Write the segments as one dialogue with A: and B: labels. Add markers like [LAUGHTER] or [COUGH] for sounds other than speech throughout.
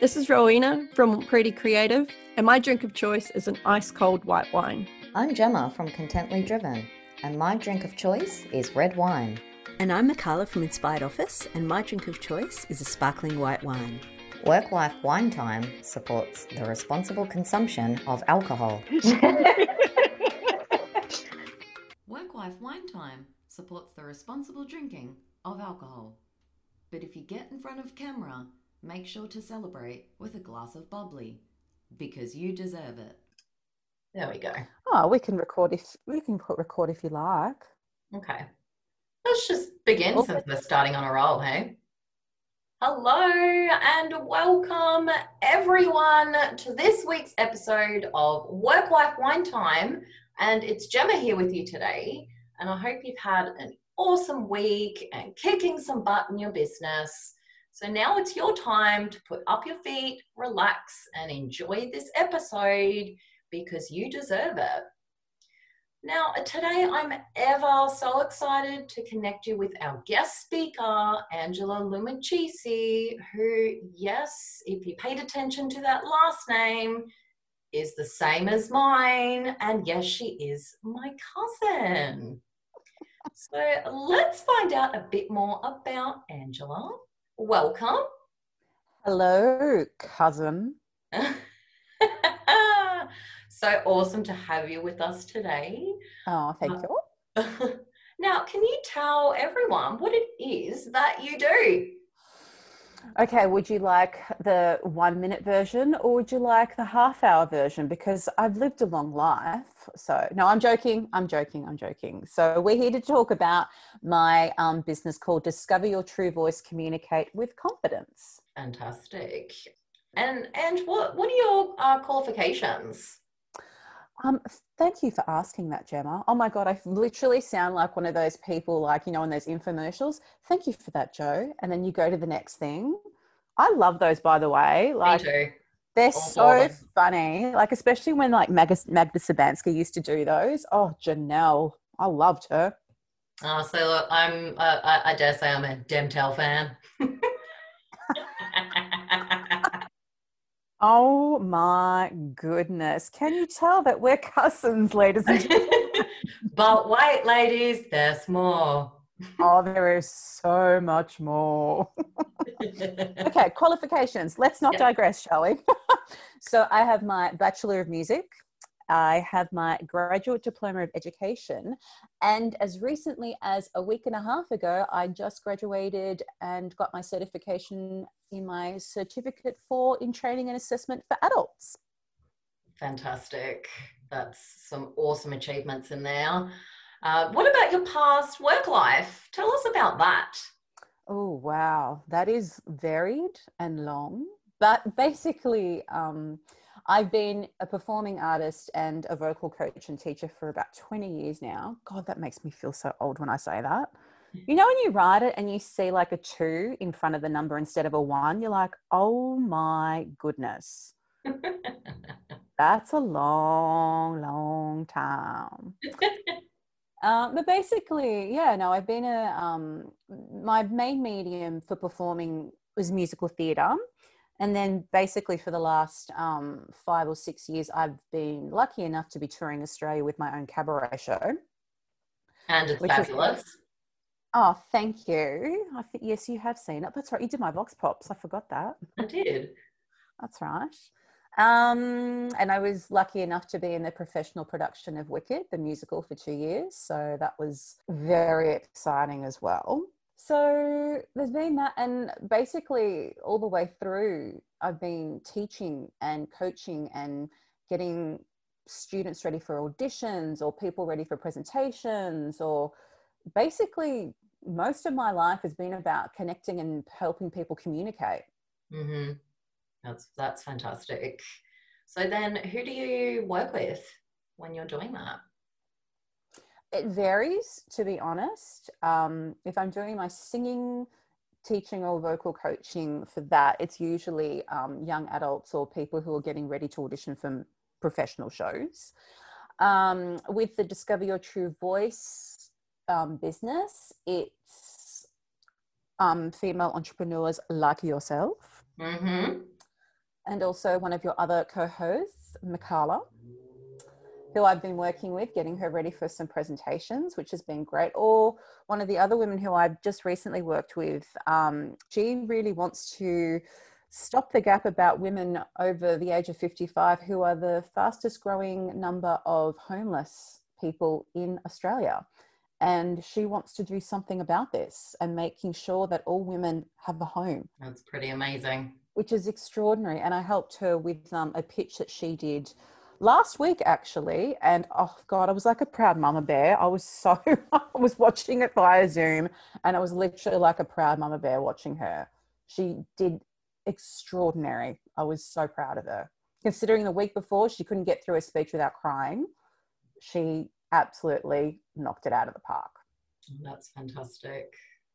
A: This is Rowena from Pretty Creative, and my drink of choice is an ice cold white wine.
B: I'm Gemma from Contently Driven, and my drink of choice is red wine.
C: And I'm Mikala from Inspired Office, and my drink of choice is a sparkling white wine.
B: Work Wife Wine Time supports the responsible consumption of alcohol. [LAUGHS]
D: Work Wife Wine Time supports the responsible drinking of alcohol. But if you get in front of camera, make sure to celebrate with a glass of bubbly because you deserve it.
E: There we go.
F: Oh, we can record if we can put record if you like.
E: Okay. Let's just begin
F: Oh.
E: since we're starting on a roll, hey? Hello and welcome everyone to this week's episode of Work Wife Wine Time. And it's Gemma here with you today. And I hope you've had an awesome week and kicking some butt in your business. So now it's your time to put up your feet, relax, and enjoy this episode because you deserve it. Now, today I'm ever so excited to connect you with our guest speaker, Angela Lumachisi, who, yes, if you paid attention to that last name, is the same as mine. And yes, she is my cousin. So let's find out a bit more about Angela. Welcome.
F: Hello, cousin. [LAUGHS]
E: so awesome to have you with us today.
F: Oh, thank
E: Uh,
F: you. [LAUGHS]
E: now, can you tell everyone what it is that you do?
F: Okay, would you like the one minute version or would you like the half hour version? Because I've lived a long life. So, no, I'm joking. I'm joking. I'm joking. So, we're here to talk about my um, business called Discover Your True Voice Communicate with Confidence.
E: Fantastic. And and what what are your uh, qualifications?
F: Um, thank you for asking that, Gemma. Oh my God, I literally sound like one of those people, like, you know, in those infomercials. Thank you for that, Joe. And then you go to the next thing. I love those, by the way. Like,
E: Me too.
F: they're
E: All
F: so funny. Like, especially when like Magda, Magda Szubanski used to do those. Oh, Janelle. I loved her.
E: Uh, so look, I'm uh, I, I dare say I'm a Demtel fan. [LAUGHS]
F: Oh my goodness. Can you tell that we're cousins, ladies and gentlemen? [LAUGHS]
E: but wait, ladies, there's more.
F: oh, there is so much more. [LAUGHS] okay, qualifications. Let's not digress, shall we? [LAUGHS] so, I have my Bachelor of Music, I have my Graduate Diploma of Education, and as recently as a week and a half ago, I just graduated and got my certification in my certificate for in training and assessment for adults.
E: Fantastic. That's some awesome achievements in there. Uh, what about your past work life? Tell us about that.
F: Oh, wow. That is varied and long. But basically, um, I've been a performing artist and a vocal coach and teacher for about 20 years now. God, that makes me feel so old when I say that. You know, when you write it and you see like a two in front of the number instead of a one, you're like, oh my goodness. [LAUGHS] That's a long, long time. Um, but basically, yeah, no, I've been a, um, my main medium for performing was musical theatre. And then basically for the last um, five or six years, I've been lucky enough to be touring Australia with my own cabaret show.
E: and it's
F: Which is-
E: fabulous.
F: Oh, thank you. I think, yes, you have seen it. That's right. You did my Vox Pops. I forgot that.
E: I did.
F: That's right. Um, and I was lucky enough to be in the professional production of Wicked, the musical, for two years. So that was very exciting as well. So there's been that. And basically, all the way through, I've been teaching and coaching and getting students ready for auditions or people ready for presentations or basically most of my life has been about connecting and helping people communicate
E: hmm That's that's fantastic. So then, who do you work with when you're doing that?
F: It varies, to be honest. Um, if I'm doing my singing, teaching, or vocal coaching for that, it's usually um, young adults or people who are getting ready to audition for professional shows. Um, with the Discover Your True Voice um, business, it's um, female entrepreneurs like yourself.
E: Mm-hmm.
F: and also one of your other co hosts, Mikala, who I've been working with, getting her ready for some presentations, which has been great. Or one of the other women who I've just recently worked with, um, she really wants to stop the gap about women over the age of 55 who are the fastest growing number of homeless people in Australia. And she wants to do something about this and making sure that all women have a home.
E: That's pretty amazing.
F: Which is extraordinary. And I helped her with um, a pitch that she did last week actually and oh god i was like a proud mama bear i was so [LAUGHS] i was watching it via zoom and i was literally like a proud mama bear watching her she did extraordinary i was so proud of her considering the week before she couldn't get through a speech without crying she absolutely knocked it out of the park.
E: That's fantastic.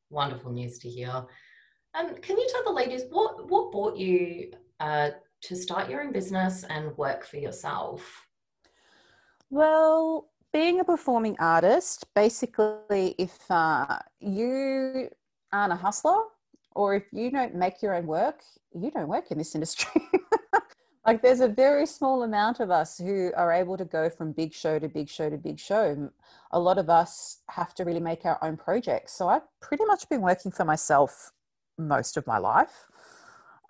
E: Wonderful news to hear. Um, can you tell the ladies what what brought you uh, to start your own business and work for yourself?
F: Well, being a performing artist, basically, if uh, you aren't a hustler or if you don't make your own work, you don't work in this industry. [LAUGHS] like there's a very small amount of us who are able to go from big show to big show to big show a lot of us have to really make our own projects so i've pretty much been working for myself most of my life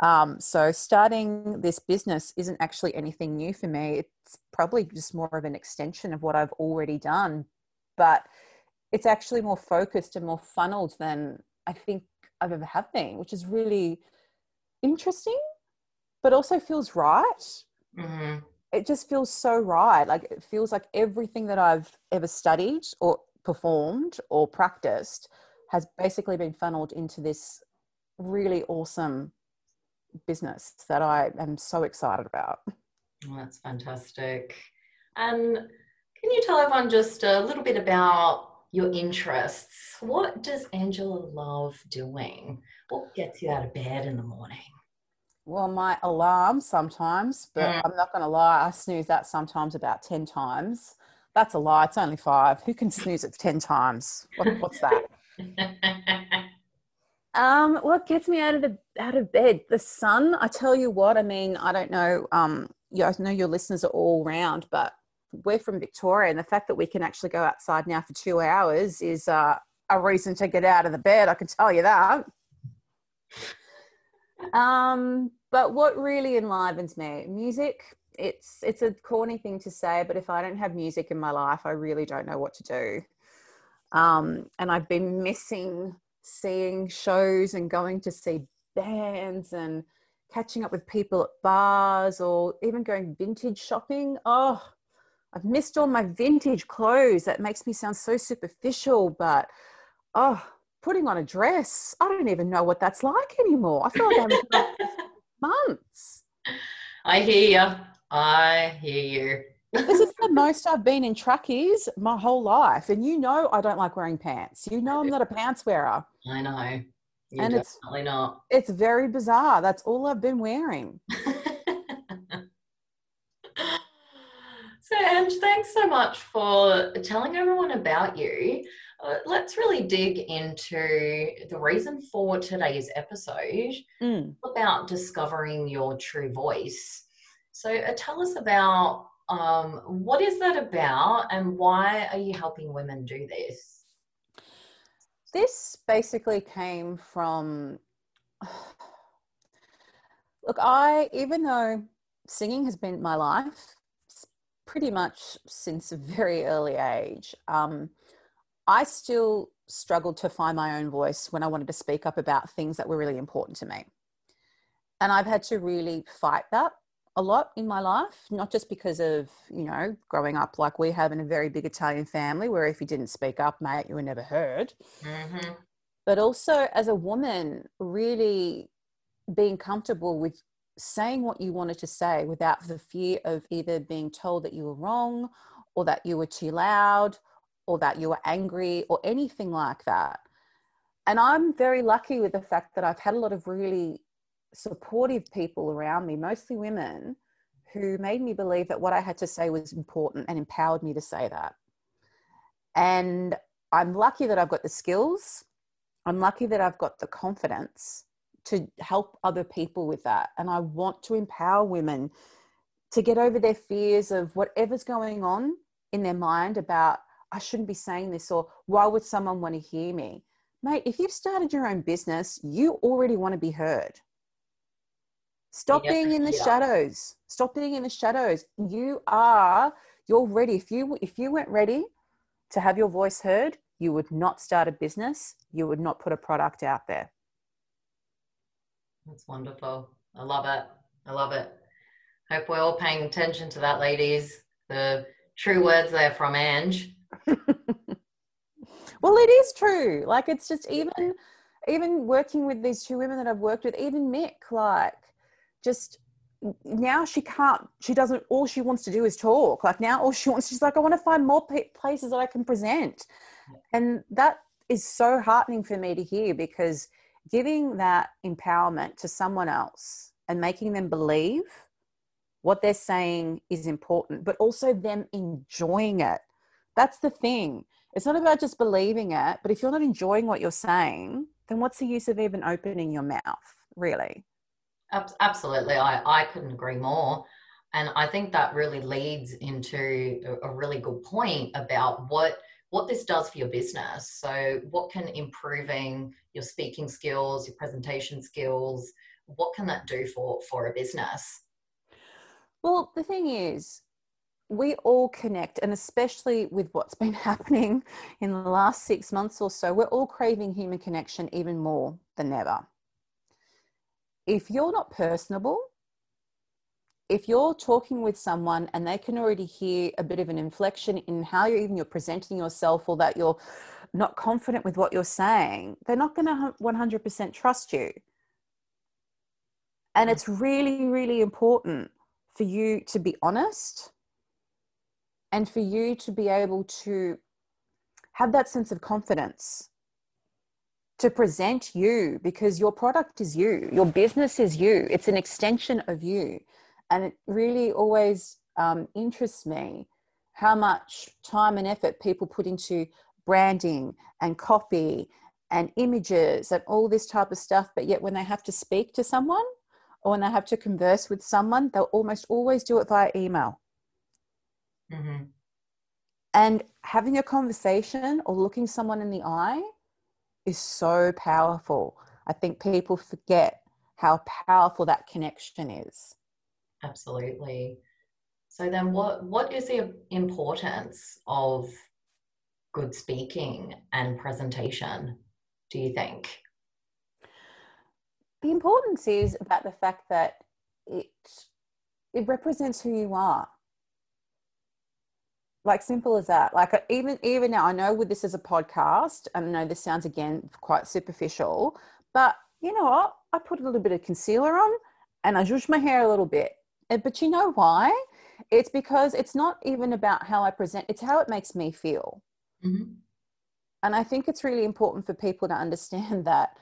F: um, so starting this business isn't actually anything new for me it's probably just more of an extension of what i've already done but it's actually more focused and more funneled than i think i've ever have been which is really interesting but also feels right. Mm-hmm. It just feels so right. Like it feels like everything that I've ever studied or performed or practiced has basically been funneled into this really awesome business that I am so excited about.
E: Oh, that's fantastic. And can you tell everyone just a little bit about your interests? What does Angela love doing? What gets you out of bed in the morning?
F: Well, my alarm sometimes, but mm. I'm not going to lie, I snooze that sometimes about 10 times. That's a lie. It's only five. Who can snooze it 10 times? What, what's that? [LAUGHS] um, what gets me out of the out of bed? The sun. I tell you what. I mean, I don't know. Um, you, I know your listeners are all round, but we're from Victoria, and the fact that we can actually go outside now for two hours is uh, a reason to get out of the bed. I can tell you that. Um, but what really enlivens me, music. It's it's a corny thing to say, but if I don't have music in my life, I really don't know what to do. Um, and I've been missing seeing shows and going to see bands and catching up with people at bars or even going vintage shopping. Oh, I've missed all my vintage clothes. That makes me sound so superficial, but oh, putting on a dress. I don't even know what that's like anymore. I feel like I'm [LAUGHS] months.
E: I hear you. I hear you.
F: this is the [LAUGHS] most I've been in trackies my whole life. And you know I don't like wearing pants. You know I'm not a pants wearer.
E: I know. You're and it's not.
F: It's very bizarre. That's all I've been wearing. [LAUGHS]
E: so Ange, thanks so much for telling everyone about you. Uh, let's really dig into the reason for today's episode mm. about discovering your true voice. So, uh, tell us about um, what is that about and why are you helping women do this?
F: This basically came from. [SIGHS] Look, I, even though singing has been my life pretty much since a very early age, um, I still struggled to find my own voice when I wanted to speak up about things that were really important to me. And I've had to really fight that a lot in my life, not just because of, you know, growing up like we have in a very big Italian family where if you didn't speak up, mate, you were never heard. Mm-hmm. But also as a woman, really being comfortable with saying what you wanted to say without the fear of either being told that you were wrong or that you were too loud or that you were angry or anything like that. And I'm very lucky with the fact that I've had a lot of really supportive people around me, mostly women, who made me believe that what I had to say was important and empowered me to say that. And I'm lucky that I've got the skills. I'm lucky that I've got the confidence to help other people with that. And I want to empower women to get over their fears of whatever's going on in their mind about, I shouldn't be saying this, or why would someone want to hear me? Mate, if you've started your own business, you already want to be heard. Stop
E: Yeah,
F: being in the
E: yeah.
F: shadows. Stop being in the shadows. You are, you're ready. If you if you weren't ready to have your voice heard, you would not start a business. You would not put a product out there.
E: That's wonderful. I love it. I love it. Hope we're all paying attention to that, ladies. The true mm. words there from Ange. [LAUGHS]
F: well, it is true. Like it's just even even working with these two women that I've worked with, even Mick, like just now she can't she doesn't all she wants to do is talk. Like now all she wants she's like i want to find more places that i can present. And that is so heartening for me to hear because giving that empowerment to someone else and making them believe what they're saying is important but also them enjoying it. That's the thing. It's not about just believing it but if you're not enjoying what you're saying then what's the use of even opening your mouth really
E: Absolutely. I, I couldn't agree more. And I think that really leads into a, really good point about what what this does for your business. So what can improving your speaking skills, your presentation skills, what can that do for for a business?
F: Well, the thing is, we all connect, and especially with what's [LAUGHS] been happening in the last six months or so, we're all craving human connection even more than ever. If you're not personable, if you're talking with someone and they can already hear a bit of an inflection in how you're even you're presenting yourself or that you're not confident with what you're saying, they're not going to 100% trust you. And it's really, really important for you to be honest and for you to be able to have that sense of confidence to present you because your product is you, your business is you, it's an extension of you. And it really always um, interests me how much time and effort people put into branding and copy and images and all this type of stuff. But yet, when they have to speak to someone or when they have to converse with someone, they'll almost always do it via email.
E: Mm-hmm.
F: And having a conversation or looking someone in the eye is so powerful. I think people forget how powerful that connection is.
E: Absolutely. So then what what is the importance of good speaking and presentation, do you think?
F: The importance is about the fact that it it represents who you are. Like simple as that. Like even even now, I know with this as a podcast, and I know this sounds again quite superficial, but you know what? I put a little bit of concealer on and I zhuzh my hair a little bit. But you know why? It's because it's not even about how I present, it's how it makes me feel.
E: Mm-hmm.
F: And I think it's really important for people to understand that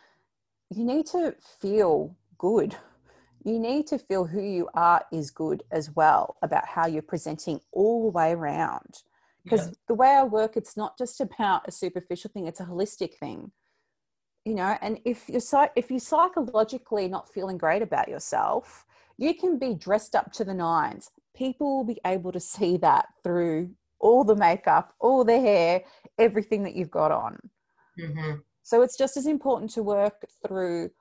F: you need to feel good. You need to feel who you are is good as well about how you're presenting all the way around. Because the way I work, it's not just about a superficial thing, it's a holistic thing. You know, and if you're if you're psychologically not feeling great about yourself, you can be dressed up to the nines. People will be able to see that through all the makeup, all the hair, everything that you've got on.
E: Mm-hmm.
F: So it's just as important to work through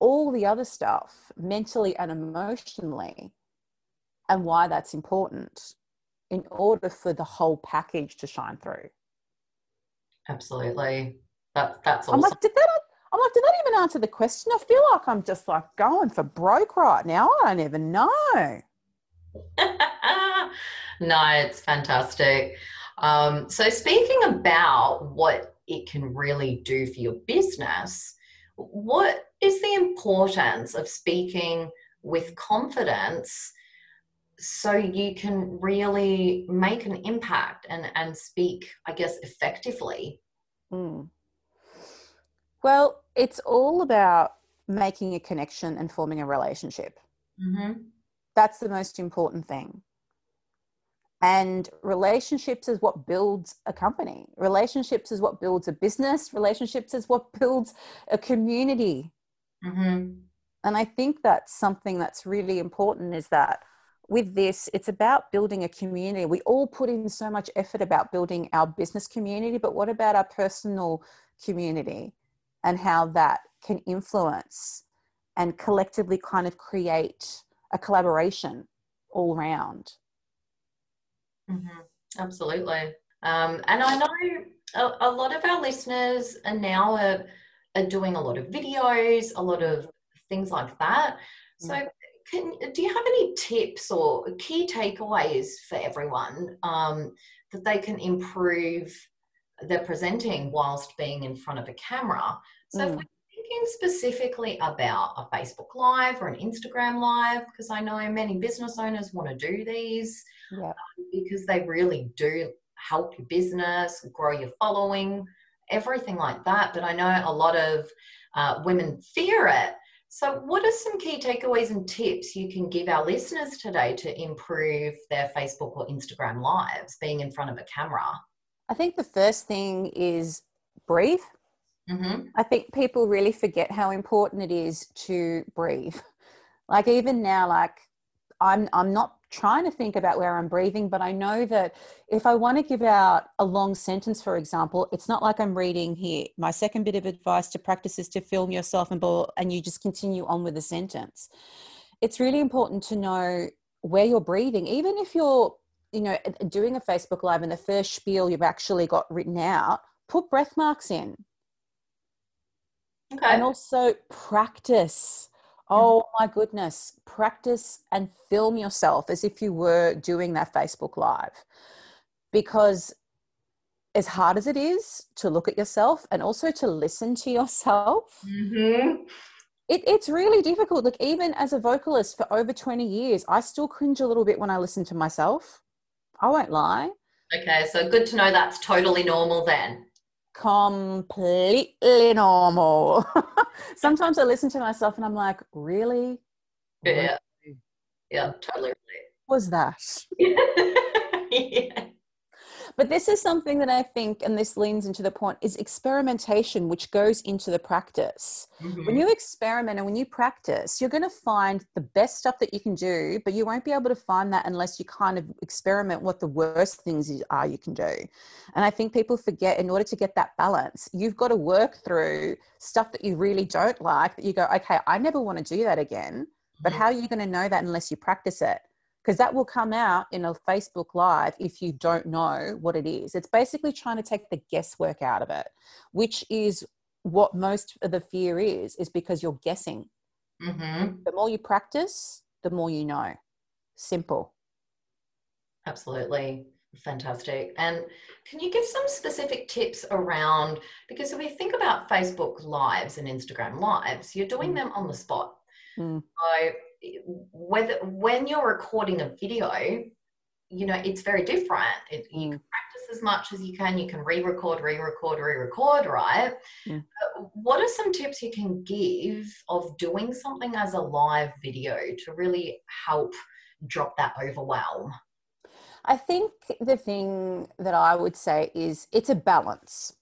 F: all the other stuff mentally and emotionally and why that's important in order for the whole package to shine through.
E: Absolutely. That that's
F: I'm like, did that I'm like, did that even answer the question? I feel like I'm just like going for broke right now. I don't even know. [LAUGHS]
E: no, it's fantastic. Um, so, speaking about what it can really do for your business, what is the importance of speaking with confidence so you can really make an impact and, and speak, I guess, effectively?
F: Mm. Well, it's all about making a connection and forming a relationship.
E: Mm-hmm.
F: That's the most important thing. And relationships is what builds a company. Relationships is what builds a business. Relationships is what builds a community.
E: Mm-hmm.
F: And I think that's something that's really important is that with this, it's about building a community. We all put in so much effort about building our business community, but what about our personal community and how that can influence and collectively kind of create a collaboration all around?
E: Mm-hmm. Absolutely. Um, and I know a, a, lot of our listeners are now are, are doing a lot of videos, a lot of things like that. So, mm. can, do you have any tips or key takeaways for everyone um, that they can improve their presenting whilst being in front of a camera? So, mm. if we're thinking specifically about a Facebook Live or an Instagram Live, because I know many business owners want to do these
F: yeah.
E: um, because they really do help your business, grow your following, everything like that. But I know a lot of uh, women fear it. So, what are some key takeaways and tips you can give our listeners today to improve their Facebook or Instagram lives being in front of a camera?
F: I think the first thing is breathe.
E: Mm-hmm.
F: I think people really forget how important it is to breathe. Like even now, like I'm I'm not trying to think about where I'm breathing, but I know that if I want to give out a long sentence, for example, it's not like I'm reading here. My second bit of advice to practice is to film yourself and and you just continue on with the sentence. It's really important to know where you're breathing, even if you're, you know, doing a Facebook Live and the first spiel you've actually got written out, put breath marks in.
E: Okay.
F: And also practice Oh my goodness. Practice and film yourself as if you were doing that Facebook Live. Because as hard as it is to look at yourself and also to listen to [LAUGHS] yourself,
E: mm-hmm.
F: it, it's really difficult. Like, even as a vocalist for over 20 years, I still cringe a little bit when I listen to myself. I won't lie.
E: Okay, so good to know that's totally normal then
F: completely normal. [LAUGHS] Sometimes I listen to myself and I'm like, really?
E: Yeah. Yeah, totally.
F: Was that? [LAUGHS]
E: yeah.
F: But this is something that I think, and this leans into the point, is experimentation, which goes into the practice. Mm-hmm. When you experiment and when you practice, you're going to find the best stuff that you can do, but you won't be able to find that unless you kind of experiment what the worst things are you can do. And I think people forget in order to get that balance, you've got to work through stuff that you really don't like, that you go, okay, I never want to do that again. But mm-hmm. how are you going to know that unless you practice it? Because that will come out in a Facebook Live if you don't know what it is. It's basically trying to take the guesswork out of it, which is what most of the fear is, is because you're guessing.
E: Mm-hmm.
F: The more you practice, the more you know. Simple.
E: Absolutely. Fantastic. And can you give some specific tips around because if we think about Facebook lives and Instagram lives, you're doing mm. them on the spot.
F: Mm.
E: So whether when you're recording a video you know it's very different. It, you mm. can practice as much as you can. You can re-record re-record re-record right?
F: Yeah.
E: what are some tips you can give of doing something as a live video to really help drop that overwhelm?
F: I think the thing that i would say is it's a balance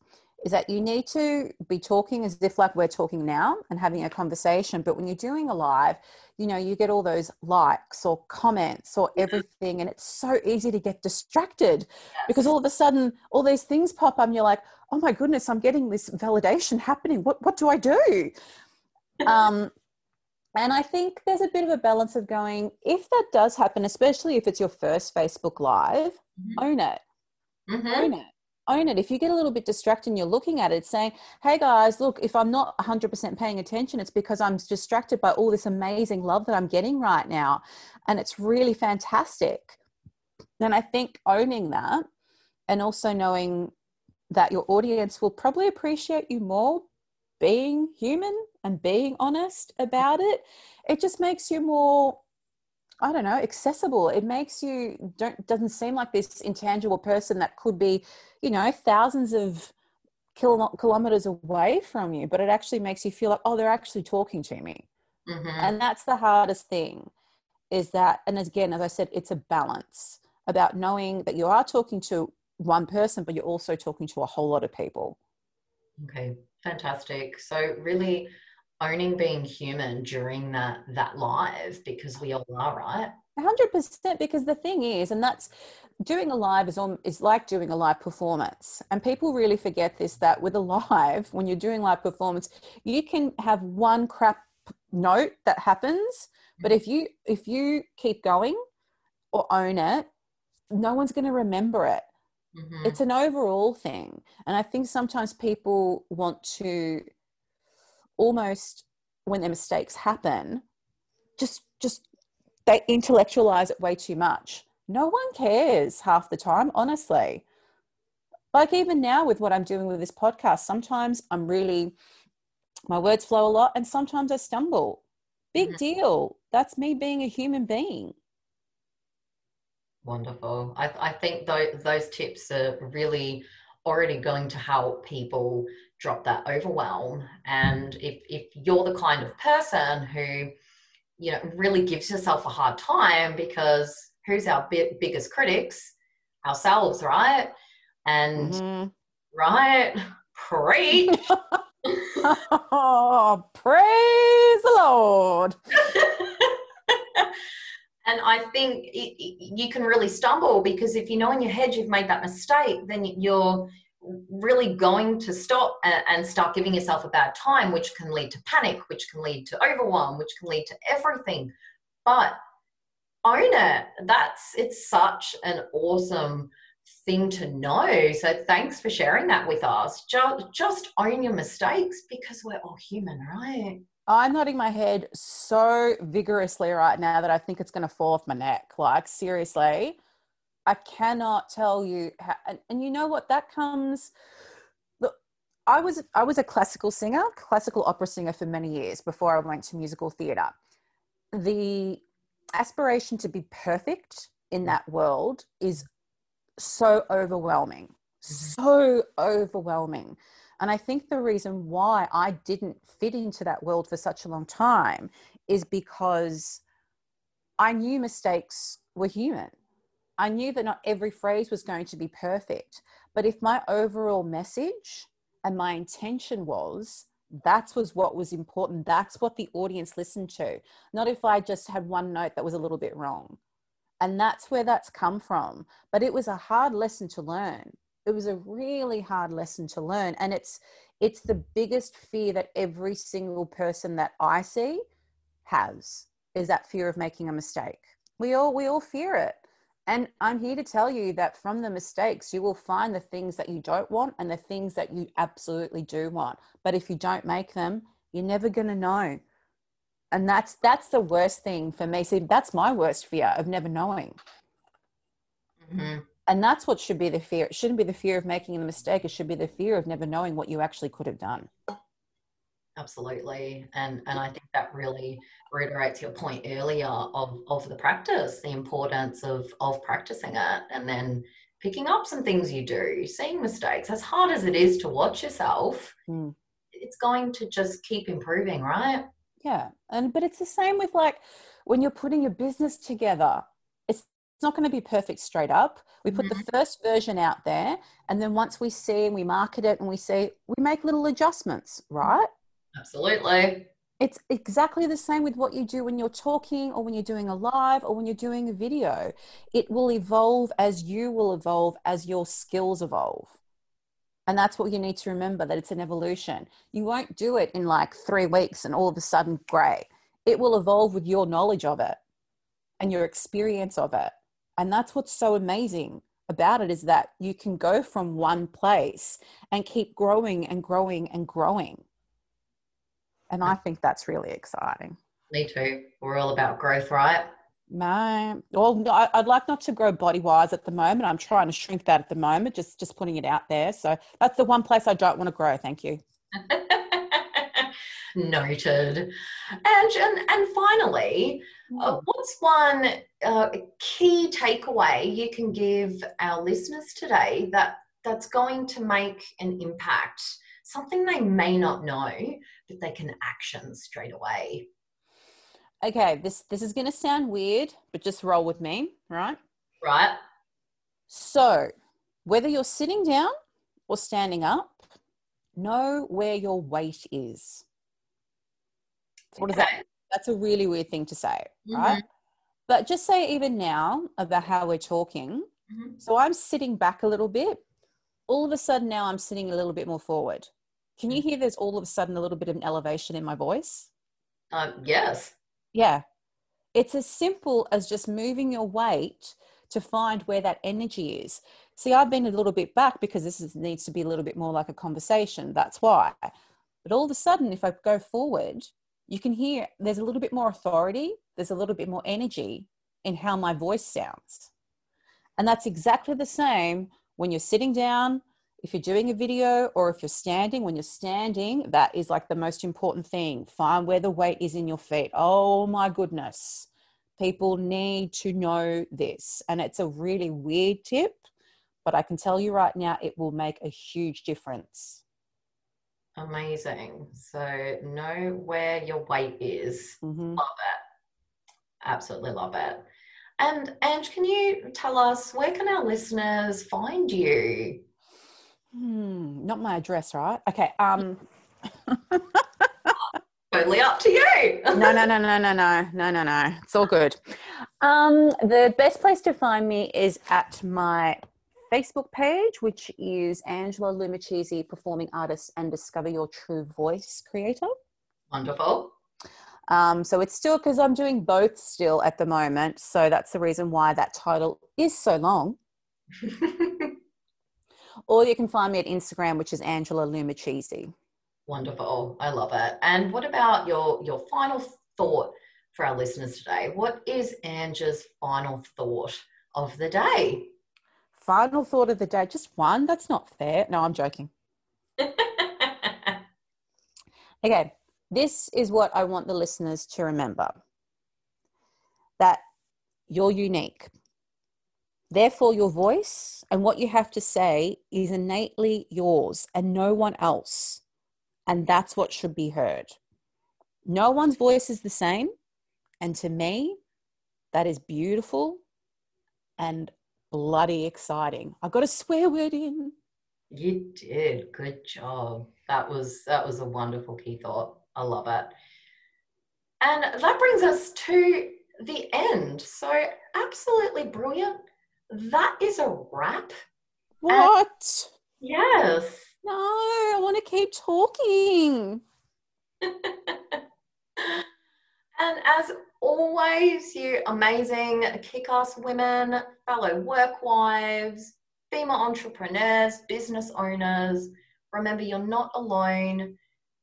F: is that you need to be talking as if like we're talking now and having a conversation but when you're doing a live you know you get all those likes or comments or everything and it's so easy to get distracted because all of a sudden all these things pop up and you're like oh my goodness i'm getting this validation happening. What what do i do? [LAUGHS] Um and i think there's a bit of a balance of going if that does happen especially if it's your first facebook live mm-hmm. own it.
E: Mm-hmm.
F: own it own it. If you get a little bit distracted and you're looking at it, saying, hey guys, look, if I'm not 100% paying attention, it's because I'm distracted by all this amazing love that I'm getting right now. And it's really fantastic. And I think owning that and also knowing that your audience will probably appreciate you more being human and being honest about it, it just makes you more I don't know, accessible. It makes you don't doesn't seem like this intangible person that could be, you know, thousands of kilometers away from you, but it actually makes you feel like, oh, they're actually talking to me.
E: Mm-hmm.
F: And that's the hardest thing is that, and again, as I said, it's a balance about knowing that you are talking to one person, but you're also talking to a whole lot of people.
E: Okay, fantastic. So, really owning being human during that that live because we all are right?
F: 100% because the thing is and that's doing a live is on is like doing a live performance. And people really forget this that with a live when you're doing live performance you can have one crap note that happens but if you if you keep going or own it no one's going to remember it.
E: Mhm.
F: it's an overall thing. And i think sometimes people want to almost when their mistakes happen just just they intellectualize it way too much. No one cares half the time honestly. Like even now with what i'm doing with this podcast sometimes i'm really my words flow a lot and sometimes i stumble. Big
E: Mhm.
F: deal. That's me being a human being.
E: Wonderful. I, I think those, those tips are really already going to help people drop that overwhelm. And if, if you're the kind of person who, you know, really gives yourself a hard time because who's our bi- biggest critics? Ourselves, right? And
F: Mhm.
E: right, preach. [LAUGHS]
F: oh, praise the Lord. [LAUGHS]
E: and I think it, it- you can really stumble because if you know in your head you've made that mistake, then you're really going to stop and, start giving yourself a bad time, which can lead to panic, which can lead to overwhelm, which can lead to everything. But own it. That's it's such an awesome thing to know. So thanks for sharing that with us. Just just own your mistakes because we're all human, right?
F: I'm nodding my head so vigorously right now that I think it's going to fall off my neck. Like, seriously, I cannot tell you. How, and, and you know what? That comes. Look, I was I was a classical singer, classical opera singer for many years before I went to musical theatre. The aspiration to be perfect in that world is so overwhelming, mm-hmm. so overwhelming. And I think the reason why I didn't fit into that world for such a long time is because I knew mistakes were human. I knew that not every phrase was going to be perfect. But if my overall message and my intention was that was what was important, that's what the audience listened to, not if I just had one note that was a little bit wrong. And that's where that's come from. But it was a hard lesson to learn it was a really hard lesson to learn and it's it's the biggest fear that every single person that i see has is that fear of making a mistake we all we all fear it and i'm here to tell you that from the mistakes you will find the things that you don't want and the things that you absolutely do want. But if you don't make them you're never going to know. And that's that's the worst thing for me. See that's my worst fear of never knowing.
E: Mhm.
F: and that's what should be the fear. It shouldn't be the fear of making a mistake. It should be the fear of never knowing what you actually could have done
E: Absolutely. And and I think that really reiterates your point earlier of, of the practice, the importance of of practicing it and then picking up some things you do, seeing mistakes. As hard as it is to watch yourself,
F: Mm.
E: it's going to just keep improving, right?
F: yeah and but it's the same with like when you're putting your business together it's it's not going to be perfect straight up we put the first version out there and then once we see and we market it and we see we make little adjustments right
E: Absolutely.
F: it's exactly the same with what you do when you're talking or when you're doing a live or when you're doing a video. It will evolve as you will evolve as your skills evolve. And that's what you need to remember that it's an evolution. You won't do it in like three weeks and all of a sudden, great. It will evolve with your knowledge of it and your experience of it. And that's what's so amazing about it is that you can go from one place and keep growing and growing and growing. And I think that's really exciting.
E: Me too. We're all about growth, right?
F: No, well, I'd like not to grow body wise at the moment. I'm trying to shrink that at the moment, just just putting it out there. So that's the one place I don't want to grow. Thank you. [LAUGHS]
E: Noted. And, and and finally, uh, what's one uh, key takeaway you can give our listeners today that that's going to make an impact? Something they may not know, but they can action straight away.
F: Okay, this this is going to sound weird, but just roll with me, right?
E: Right?
F: So, whether you're sitting down or standing up, know where your weight is. What is that? That's a really weird thing to say,
E: Mm-hmm.
F: right? But just say even now about how we're talking.
E: Mhm.
F: So I'm sitting back a little bit. All of a sudden now I'm sitting a little bit more forward. Can you hear there's all of a sudden a little bit of an elevation in my voice?
E: Um, yes.
F: Yeah. It's as simple as just moving your weight to find where that energy is. See, I've been a little bit back because this is, needs to be a little bit more like a conversation. That's why. But all of a sudden, if I go forward, you can hear there's a little bit more authority, there's a little bit more energy in how my voice sounds. And that's exactly the same when you're sitting down, if you're doing a video, or if you're standing. When you're standing, that is like the most important thing. Find where the weight is in your feet. Oh my goodness. People need to know this. And it's a really weird tip, but I can tell you right now, it will make a huge difference.
E: Amazing. So know where your weight is.
F: hmm
E: Love it. Absolutely love it. And Ange, can you tell us where can our listeners find you?
F: Hmm, not my address, right? Okay. Um, [LAUGHS]
E: Totally up to you.
F: no, no, no, no, no, no, no, no, no. It's all good. Um, the best place to find me is at my Facebook page, which is Angela Lumachese, performing artist and discover your true voice creator.
E: Wonderful.
F: Um, so it's still because I'm doing both still at the moment. So that's the reason why that title is so long. [LAUGHS] Or you can find me at Instagram, which is Angela Lumachese.
E: Wonderful. I love it. And what about your your final thought for our listeners today? What is Angela's final thought of the day?
F: Final thought of the day, just one. That's not fair. No, I'm joking. [LAUGHS] Okay, this is what I want the listeners to remember that you're unique. Therefore, your voice and what you have to say is innately yours and no one else. And that's what should be heard. No one's voice is the same. And to me, that is beautiful and bloody exciting. I got a swear word in.
E: You did. Good job. That was that was a wonderful key thought. I love it. And that brings us to the end. So absolutely brilliant. That is a wrap.
F: What?
E: Yes.
F: No, I want to keep talking. [LAUGHS]
E: And as always, you amazing kick ass women, fellow work wives, female entrepreneurs, business owners, remember you're not alone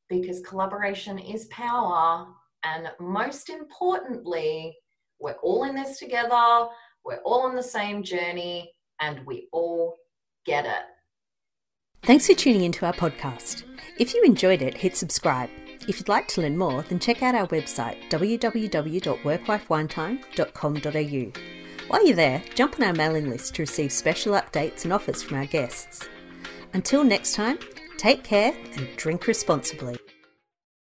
E: because collaboration is power. And most importantly, we're all in this together, we're all on the same journey, and we all get it.
C: Thanks for tuning into our podcast. If you enjoyed it, hit subscribe. If you'd like to learn more, then check out our website www.workwifewinetime.com.au. While you're there, jump on our mailing list to receive special updates and offers from our guests. Until next time, take care and drink responsibly.